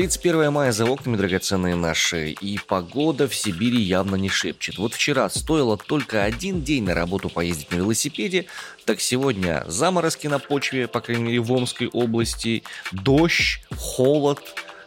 31 мая за окнами, драгоценные наши, и погода в Сибири явно не шепчет. Вот вчера стоило только один день на работу поездить на велосипеде, так сегодня заморозки на почве, по крайней мере в Омской области, дождь, холод,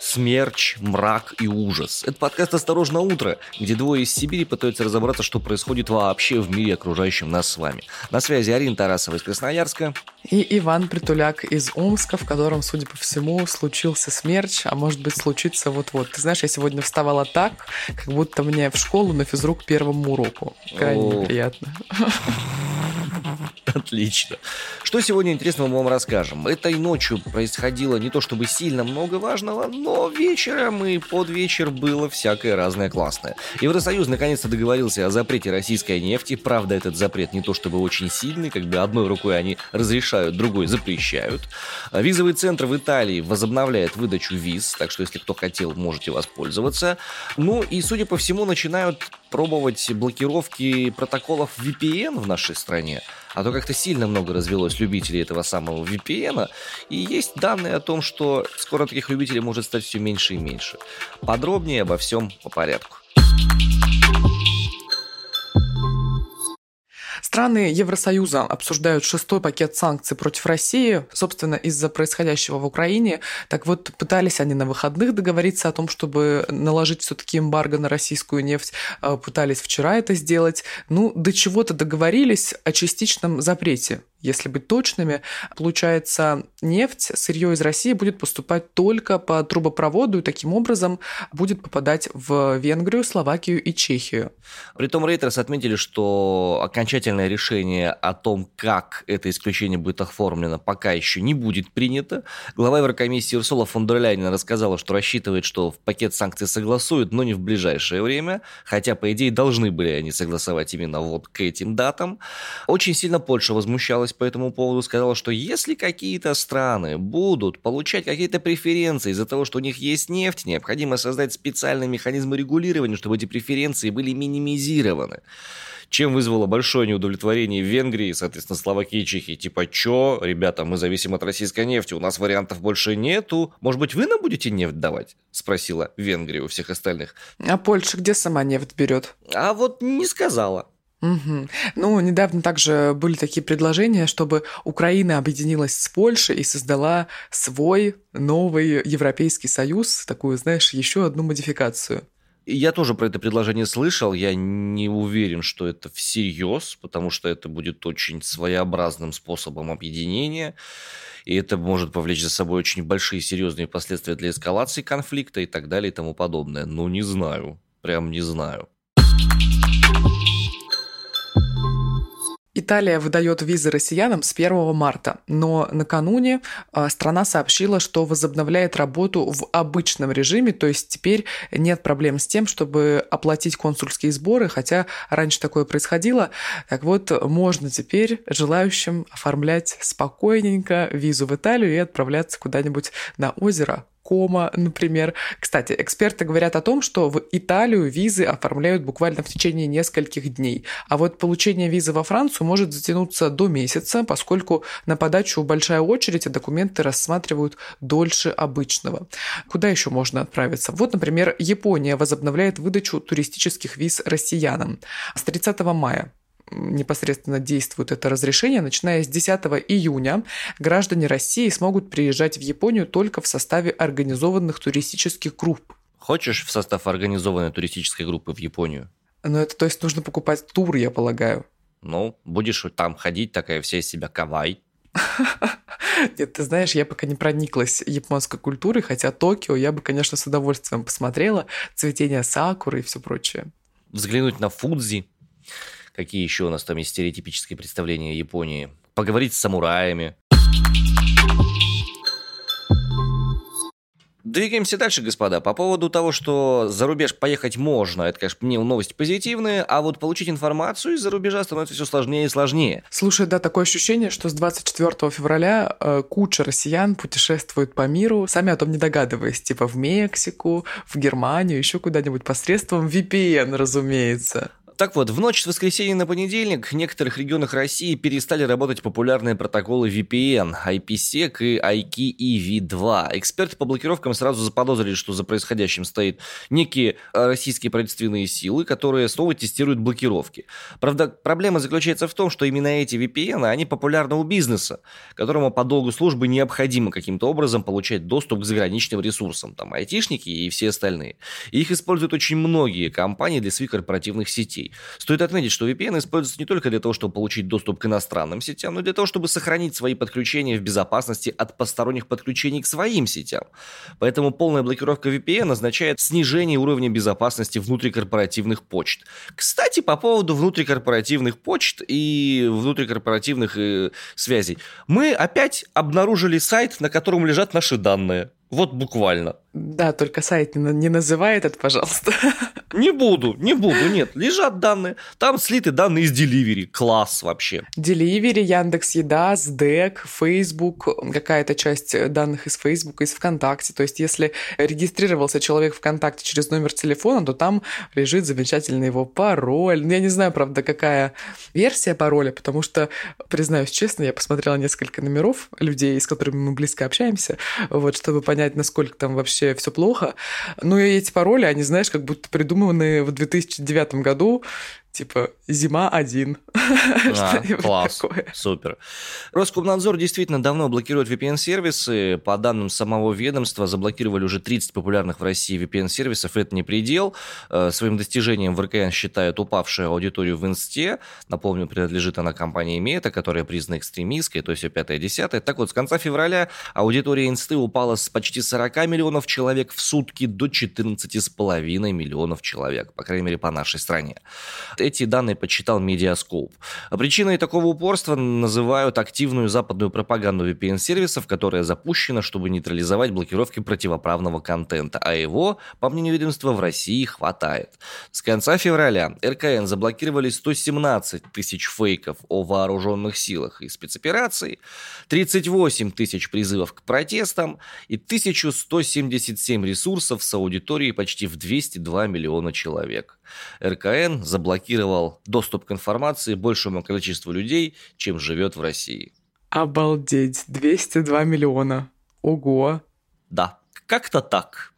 смерч, мрак и ужас. Это подкаст «Осторожно, утро», где двое из Сибири пытаются разобраться, что происходит вообще в мире окружающем нас с вами. На связи Арина Тарасова из Красноярска. И Иван Притуляк из Омска, в котором, судя по всему, случился смерч, а может быть случится вот-вот. Ты знаешь, я сегодня вставала так, как будто мне в школу на физрук первому уроку. Крайне О. неприятно. Отлично. Что сегодня интересного мы вам расскажем? Этой ночью происходило не то чтобы сильно много важного, но вечером и под вечер было всякое разное классное. Евросоюз наконец-то договорился о запрете российской нефти. Правда, этот запрет не то чтобы очень сильный, как бы одной рукой они разрешают, другой запрещают. Визовый центр в Италии возобновляет выдачу виз, так что если кто хотел, можете воспользоваться. Ну и, судя по всему, начинают пробовать блокировки протоколов VPN в нашей стране. А то как-то сильно много развелось любителей этого самого VPN, и есть данные о том, что скоро таких любителей может стать все меньше и меньше. Подробнее обо всем по порядку. Страны Евросоюза обсуждают шестой пакет санкций против России, собственно, из-за происходящего в Украине. Так вот, пытались они на выходных договориться о том, чтобы наложить все-таки эмбарго на российскую нефть. А, пытались вчера это сделать. Ну, до чего-то договорились о частичном запрете если быть точными, получается, нефть, сырье из России будет поступать только по трубопроводу и таким образом будет попадать в Венгрию, Словакию и Чехию. Притом Рейтерс отметили, что окончательное решение о том, как это исключение будет оформлено, пока еще не будет принято. Глава Еврокомиссии Урсула фон дер Ляйнен рассказала, что рассчитывает, что в пакет санкций согласуют, но не в ближайшее время, хотя, по идее, должны были они согласовать именно вот к этим датам. Очень сильно Польша возмущалась высказалась по этому поводу, сказала, что если какие-то страны будут получать какие-то преференции из-за того, что у них есть нефть, необходимо создать специальные механизмы регулирования, чтобы эти преференции были минимизированы чем вызвало большое неудовлетворение в Венгрии, соответственно, Словакии и Чехии. Типа, чё, ребята, мы зависим от российской нефти, у нас вариантов больше нету. Может быть, вы нам будете нефть давать? Спросила Венгрия у всех остальных. А Польша где сама нефть берет? А вот не сказала. Угу. Ну, недавно также были такие предложения, чтобы Украина объединилась с Польшей и создала свой новый Европейский Союз, такую, знаешь, еще одну модификацию. Я тоже про это предложение слышал. Я не уверен, что это всерьез, потому что это будет очень своеобразным способом объединения. И это может повлечь за собой очень большие серьезные последствия для эскалации конфликта и так далее и тому подобное. Ну, не знаю. Прям не знаю. Италия выдает визы россиянам с 1 марта, но накануне а, страна сообщила, что возобновляет работу в обычном режиме, то есть теперь нет проблем с тем, чтобы оплатить консульские сборы, хотя раньше такое происходило. Так вот, можно теперь желающим оформлять спокойненько визу в Италию и отправляться куда-нибудь на озеро, Кома, например. Кстати, эксперты говорят о том, что в Италию визы оформляют буквально в течение нескольких дней. А вот получение визы во Францию может затянуться до месяца, поскольку на подачу большая очередь, а документы рассматривают дольше обычного. Куда еще можно отправиться? Вот, например, Япония возобновляет выдачу туристических виз россиянам. С 30 мая непосредственно действует это разрешение, начиная с 10 июня граждане России смогут приезжать в Японию только в составе организованных туристических групп. Хочешь в состав организованной туристической группы в Японию? Ну, это то есть нужно покупать тур, я полагаю. Ну, будешь там ходить, такая вся из себя кавай. Нет, ты знаешь, я пока не прониклась японской культурой, хотя Токио я бы, конечно, с удовольствием посмотрела. Цветение сакуры и все прочее. Взглянуть на Фудзи. Какие еще у нас там есть стереотипические представления о Японии? Поговорить с самураями. Двигаемся дальше, господа. По поводу того, что за рубеж поехать можно, это, конечно, мне новости позитивные, а вот получить информацию из-за рубежа становится все сложнее и сложнее. Слушай, да, такое ощущение, что с 24 февраля э, куча россиян путешествует по миру, сами о том не догадываясь, типа в Мексику, в Германию, еще куда-нибудь посредством VPN, разумеется. Так вот, в ночь с воскресенья на понедельник в некоторых регионах России перестали работать популярные протоколы VPN, IPsec и IKEV2. Эксперты по блокировкам сразу заподозрили, что за происходящим стоит некие российские правительственные силы, которые снова тестируют блокировки. Правда, проблема заключается в том, что именно эти VPN, они популярны у бизнеса, которому по долгу службы необходимо каким-то образом получать доступ к заграничным ресурсам, там айтишники и все остальные. Их используют очень многие компании для своих корпоративных сетей. Стоит отметить, что VPN используется не только для того, чтобы получить доступ к иностранным сетям, но и для того, чтобы сохранить свои подключения в безопасности от посторонних подключений к своим сетям. Поэтому полная блокировка VPN означает снижение уровня безопасности внутрикорпоративных почт. Кстати, по поводу внутрикорпоративных почт и внутрикорпоративных э, связей. Мы опять обнаружили сайт, на котором лежат наши данные. Вот буквально. Да, только сайт не, не называй этот, пожалуйста. Не буду, не буду, нет. Лежат данные. Там слиты данные из Delivery. Класс вообще. Delivery, Яндекс Еда, СДЭК, Facebook, какая-то часть данных из Facebook, из ВКонтакте. То есть, если регистрировался человек ВКонтакте через номер телефона, то там лежит замечательный его пароль. Ну, я не знаю, правда, какая версия пароля, потому что, признаюсь честно, я посмотрела несколько номеров людей, с которыми мы близко общаемся, вот, чтобы понять, насколько там вообще все плохо. Ну и эти пароли, они, знаешь, как будто придуманы в 2009 году, типа зима один. А, класс, такое. супер. Роскомнадзор действительно давно блокирует VPN-сервисы. По данным самого ведомства, заблокировали уже 30 популярных в России VPN-сервисов. Это не предел. Э, своим достижением в РКН считают упавшую аудиторию в Инсте. Напомню, принадлежит она компании Мета, которая признана экстремистской, то есть все 5-10. Так вот, с конца февраля аудитория Инсты упала с почти 40 миллионов человек в сутки до 14,5 миллионов человек, по крайней мере, по нашей стране. Эти данные подсчитал Медиаскоп. Причиной такого упорства называют активную западную пропаганду VPN-сервисов, которая запущена, чтобы нейтрализовать блокировки противоправного контента, а его, по мнению ведомства, в России хватает. С конца февраля РКН заблокировали 117 тысяч фейков о вооруженных силах и спецопераций, 38 тысяч призывов к протестам и 1177 ресурсов с аудиторией почти в 202 миллиона человек. РКН заблокировал доступ к информации большему количеству людей, чем живет в России. Обалдеть, 202 миллиона. Ого. Да, как-то так.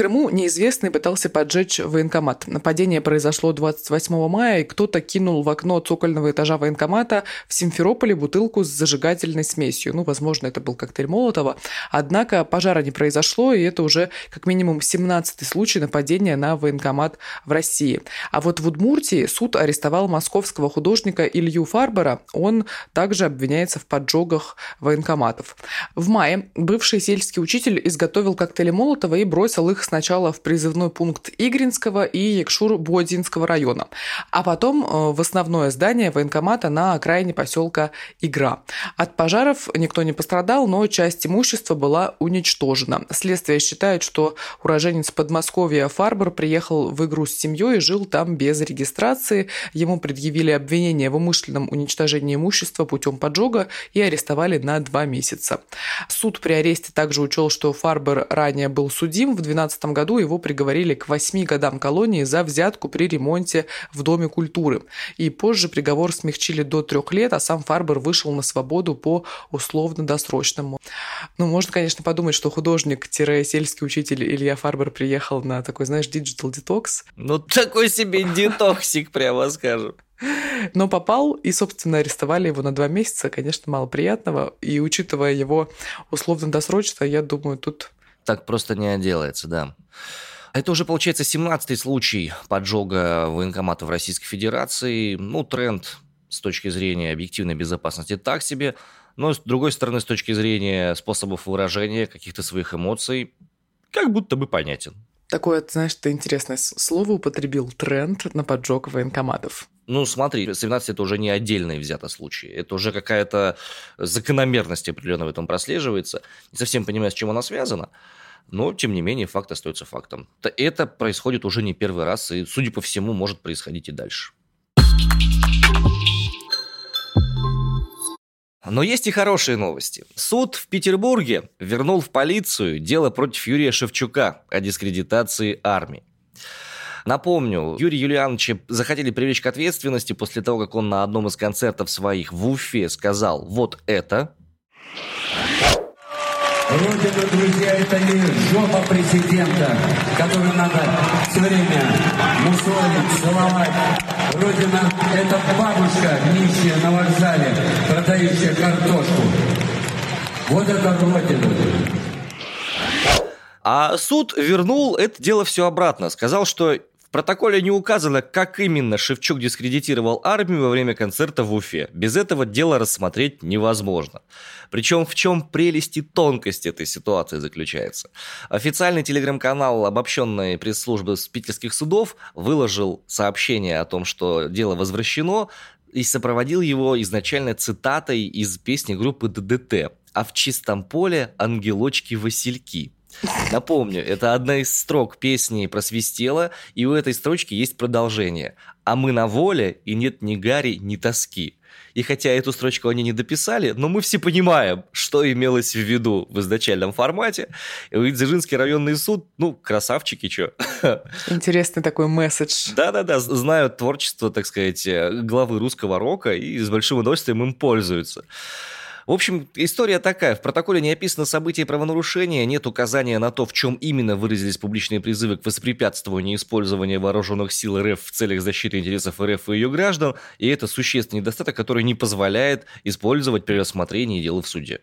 Крыму неизвестный пытался поджечь военкомат. Нападение произошло 28 мая, и кто-то кинул в окно цокольного этажа военкомата в Симферополе бутылку с зажигательной смесью. Ну, возможно, это был коктейль Молотова. Однако пожара не произошло, и это уже как минимум 17-й случай нападения на военкомат в России. А вот в Удмуртии суд арестовал московского художника Илью Фарбера. Он также обвиняется в поджогах военкоматов. В мае бывший сельский учитель изготовил коктейли Молотова и бросил их сначала в призывной пункт Игринского и Якшур-Бодинского района, а потом э, в основное здание военкомата на окраине поселка Игра. От пожаров никто не пострадал, но часть имущества была уничтожена. Следствие считает, что уроженец Подмосковья Фарбер приехал в Игру с семьей и жил там без регистрации. Ему предъявили обвинение в умышленном уничтожении имущества путем поджога и арестовали на два месяца. Суд при аресте также учел, что Фарбер ранее был судим в 12 2015 году его приговорили к 8 годам колонии за взятку при ремонте в Доме культуры. И позже приговор смягчили до трех лет, а сам Фарбер вышел на свободу по условно-досрочному. Ну, можно, конечно, подумать, что художник-сельский учитель Илья Фарбер приехал на такой, знаешь, digital detox. Ну, такой себе детоксик, прямо скажем. Но попал и, собственно, арестовали его на два месяца. Конечно, мало приятного. И учитывая его условно-досрочно, я думаю, тут так просто не отделается, да. Это уже, получается, 17-й случай поджога военкомата в Российской Федерации. Ну, тренд с точки зрения объективной безопасности так себе. Но, с другой стороны, с точки зрения способов выражения каких-то своих эмоций, как будто бы понятен. Такое, знаешь, ты интересное слово употребил, тренд на поджог военкоматов. Ну, смотри, 17 это уже не отдельный взятый случай. Это уже какая-то закономерность определенно в этом прослеживается. Не совсем понимаю, с чем она связана. Но, тем не менее, факт остается фактом. Это происходит уже не первый раз, и, судя по всему, может происходить и дальше. Но есть и хорошие новости. Суд в Петербурге вернул в полицию дело против Юрия Шевчука о дискредитации армии. Напомню, Юрий Юлиановича захотели привлечь к ответственности после того, как он на одном из концертов своих в Уфе сказал вот это. Родина, друзья, это не жопа президента, которую надо все время мусолить, целовать. Родина – это бабушка, нищая на вокзале, продающая картошку. Вот это Родина. А суд вернул это дело все обратно. Сказал, что в протоколе не указано, как именно Шевчук дискредитировал армию во время концерта в Уфе. Без этого дело рассмотреть невозможно. Причем в чем прелесть и тонкость этой ситуации заключается. Официальный телеграм-канал обобщенной пресс-службы питерских судов выложил сообщение о том, что дело возвращено, и сопроводил его изначально цитатой из песни группы ДДТ «А в чистом поле ангелочки-васильки». Напомню, это одна из строк песни «Просвистела», и у этой строчки есть продолжение. «А мы на воле, и нет ни гари, ни тоски». И хотя эту строчку они не дописали, но мы все понимаем, что имелось в виду в изначальном формате. И Дзержинский районный суд, ну, красавчики, чё. Интересный такой месседж. Да-да-да, знают творчество, так сказать, главы русского рока и с большим удовольствием им пользуются. В общем, история такая. В протоколе не описано события правонарушения, нет указания на то, в чем именно выразились публичные призывы к воспрепятствованию использования вооруженных сил РФ в целях защиты интересов РФ и ее граждан, и это существенный недостаток, который не позволяет использовать при рассмотрении дела в суде.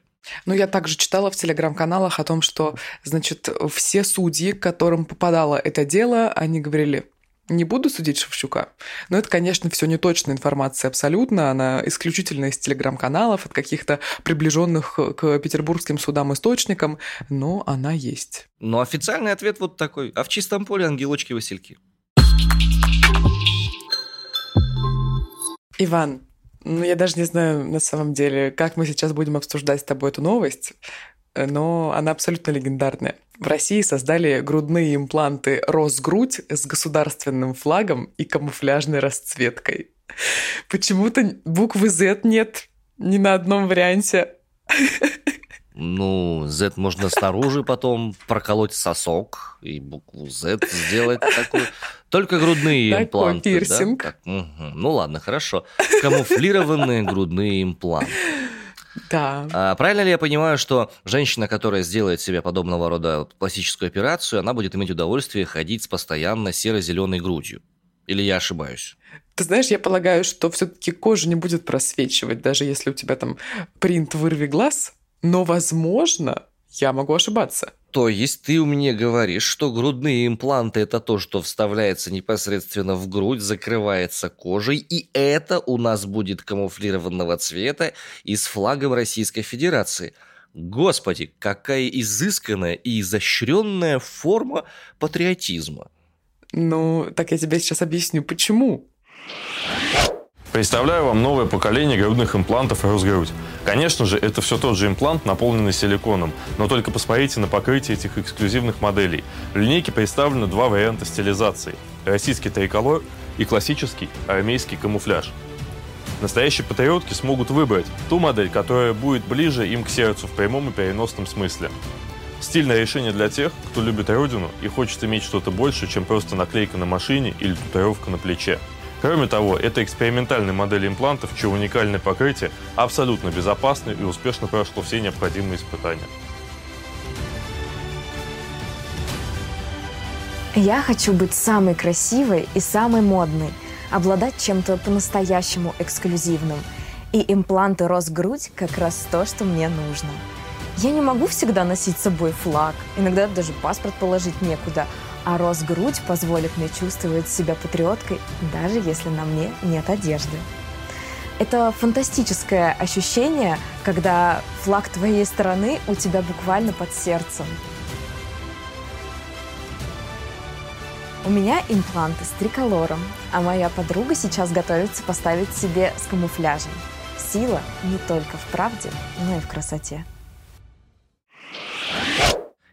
Ну, я также читала в телеграм-каналах о том, что, значит, все судьи, к которым попадало это дело, они говорили, не буду судить Шевчука. Но это, конечно, все неточная информация абсолютно. Она исключительно из телеграм-каналов, от каких-то приближенных к петербургским судам источникам, но она есть. Но официальный ответ вот такой. А в чистом поле ангелочки-васильки. Иван, ну я даже не знаю на самом деле, как мы сейчас будем обсуждать с тобой эту новость, но она абсолютно легендарная. В России создали грудные импланты «Росгрудь» с государственным флагом и камуфляжной расцветкой. Почему-то буквы Z нет ни на одном варианте. Ну, Z можно снаружи потом проколоть сосок и букву Z сделать такую. Только грудные Такой импланты. пирсинг. Да? Так, угу. Ну ладно, хорошо. Камуфлированные грудные импланты. Да. А, правильно ли я понимаю, что женщина, которая сделает себе подобного рода пластическую операцию, она будет иметь удовольствие ходить с постоянно серо-зеленой грудью? Или я ошибаюсь? Ты знаешь, я полагаю, что все-таки кожа не будет просвечивать, даже если у тебя там принт вырви глаз, но, возможно, я могу ошибаться. То есть ты мне говоришь, что грудные импланты это то, что вставляется непосредственно в грудь, закрывается кожей, и это у нас будет камуфлированного цвета и с флагом Российской Федерации. Господи, какая изысканная и изощренная форма патриотизма. Ну, так я тебе сейчас объясню, почему. Представляю вам новое поколение грудных имплантов Росгрудь. Конечно же, это все тот же имплант, наполненный силиконом, но только посмотрите на покрытие этих эксклюзивных моделей. В линейке представлены два варианта стилизации. Российский триколор и классический армейский камуфляж. Настоящие патриотки смогут выбрать ту модель, которая будет ближе им к сердцу в прямом и переносном смысле. Стильное решение для тех, кто любит родину и хочет иметь что-то больше, чем просто наклейка на машине или татуировка на плече. Кроме того, это экспериментальная модель имплантов, чье уникальное покрытие абсолютно безопасно и успешно прошло все необходимые испытания. Я хочу быть самой красивой и самой модной, обладать чем-то по-настоящему эксклюзивным. И импланты Росгрудь как раз то, что мне нужно. Я не могу всегда носить с собой флаг, иногда даже паспорт положить некуда, а Росгрудь позволит мне чувствовать себя патриоткой, даже если на мне нет одежды. Это фантастическое ощущение, когда флаг твоей страны у тебя буквально под сердцем. У меня импланты с триколором, а моя подруга сейчас готовится поставить себе с камуфляжем. Сила не только в правде, но и в красоте.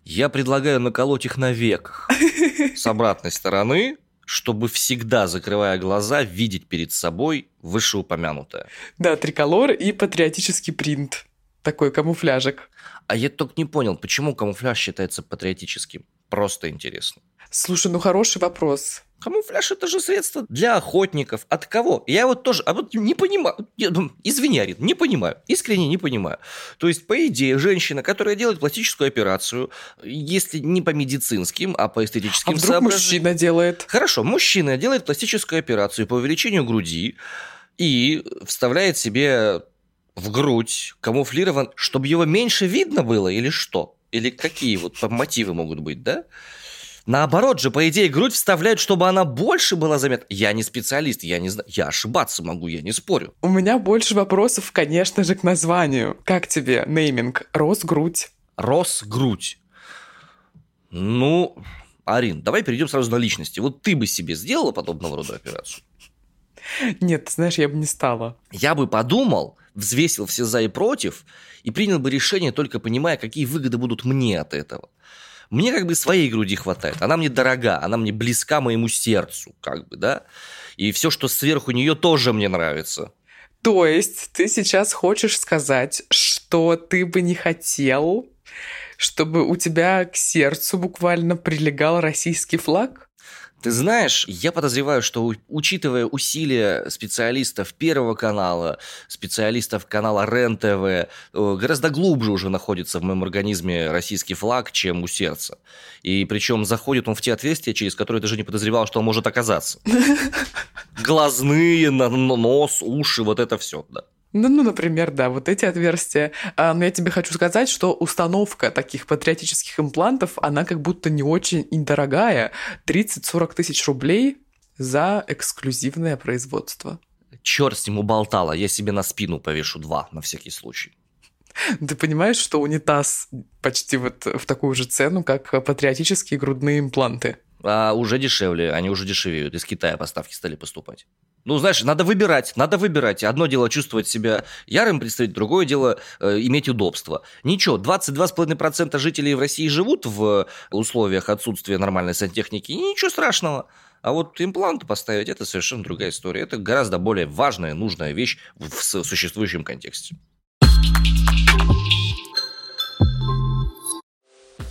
Я предлагаю наколоть их на веках. С обратной стороны, чтобы всегда, закрывая глаза, видеть перед собой вышеупомянутое. Да, триколор и патриотический принт. Такой камуфляжик. А я только не понял, почему камуфляж считается патриотическим? Просто интересно. Слушай, ну хороший вопрос. Камуфляж это же средство для охотников. От кого? Я вот тоже, а вот не понимаю. Извини, Арин, не понимаю. Искренне не понимаю. То есть, по идее, женщина, которая делает пластическую операцию, если не по медицинским, а по эстетическим а вдруг мужчина делает? Хорошо, мужчина делает пластическую операцию по увеличению груди и вставляет себе в грудь камуфлирован, чтобы его меньше видно было или что? Или какие вот мотивы могут быть, да? Наоборот же, по идее, грудь вставляют, чтобы она больше была заметна. Я не специалист, я не знаю. Я ошибаться могу, я не спорю. У меня больше вопросов, конечно же, к названию. Как тебе нейминг? Рос-грудь. Рос-грудь. Ну, Арин, давай перейдем сразу на личности. Вот ты бы себе сделала подобного рода операцию? Нет, знаешь, я бы не стала. Я бы подумал, взвесил все за и против и принял бы решение, только понимая, какие выгоды будут мне от этого. Мне как бы своей груди хватает. Она мне дорога, она мне близка моему сердцу, как бы, да. И все, что сверху нее, тоже мне нравится. То есть ты сейчас хочешь сказать, что ты бы не хотел, чтобы у тебя к сердцу буквально прилегал российский флаг? Ты знаешь, я подозреваю, что учитывая усилия специалистов Первого канала, специалистов канала РЕН-ТВ, э, гораздо глубже уже находится в моем организме российский флаг, чем у сердца. И причем заходит он в те отверстия, через которые даже не подозревал, что он может оказаться. Глазные, нос, уши, вот это все, да. Ну, ну, например, да, вот эти отверстия. А, но я тебе хочу сказать, что установка таких патриотических имплантов, она как будто не очень дорогая. 30-40 тысяч рублей за эксклюзивное производство. Черт с ним уболтала, я себе на спину повешу два, на всякий случай. Ты понимаешь, что унитаз почти вот в такую же цену, как патриотические грудные импланты? А уже дешевле, они уже дешевеют. Из Китая поставки стали поступать. Ну, знаешь, надо выбирать, надо выбирать. Одно дело чувствовать себя ярым представителем, другое дело э, иметь удобство. Ничего, 22,5% жителей в России живут в условиях отсутствия нормальной сантехники, и ничего страшного. А вот импланты поставить – это совершенно другая история. Это гораздо более важная, нужная вещь в существующем контексте.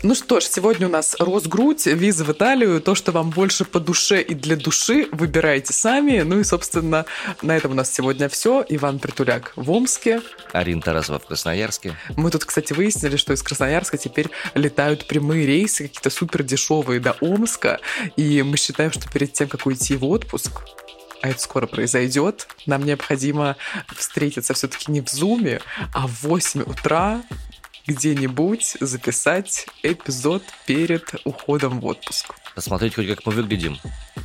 Ну что ж, сегодня у нас Росгрудь, виза в Италию, то, что вам больше по душе и для души, выбирайте сами. Ну и, собственно, на этом у нас сегодня все. Иван Притуляк в Омске. Арина Тарасова в Красноярске. Мы тут, кстати, выяснили, что из Красноярска теперь летают прямые рейсы, какие-то супер дешевые до Омска. И мы считаем, что перед тем, как уйти в отпуск, а это скоро произойдет. Нам необходимо встретиться все-таки не в Зуме, а в 8 утра где-нибудь записать эпизод перед уходом в отпуск. Посмотреть хоть как мы выглядим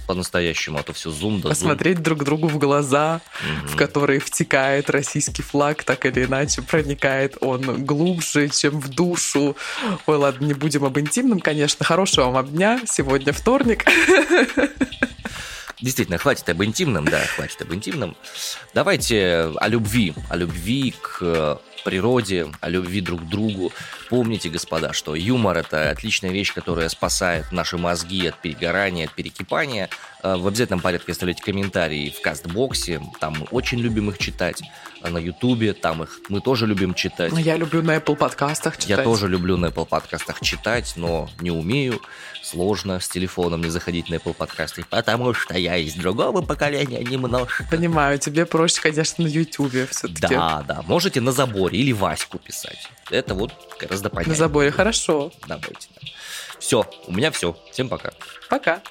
по-настоящему, а то все зум да Посмотреть зум. друг другу в глаза, угу. в которые втекает российский флаг, так или иначе проникает он глубже, чем в душу. Ой, ладно, не будем об интимном, конечно. Хорошего вам дня. Сегодня вторник. Действительно, хватит об интимном, да, хватит об интимном. Давайте о любви, о любви к природе, о любви друг к другу. Помните, господа, что юмор – это отличная вещь, которая спасает наши мозги от перегорания, от перекипания. Э, в обязательном порядке оставляйте комментарии в кастбоксе, там мы очень любим их читать. А на ютубе, там их мы тоже любим читать. Я люблю на Apple подкастах читать. Я тоже люблю на Apple подкастах читать, но не умею. Сложно с телефоном не заходить на Apple подкасты, потому что я из другого поколения немножко. Понимаю, тебе проще, конечно, на ютубе все-таки. Да, да, можете на заборе или Ваську писать. Это вот гораздо понятнее. На заборе хорошо. Давайте. Все, у меня все. Всем пока. Пока.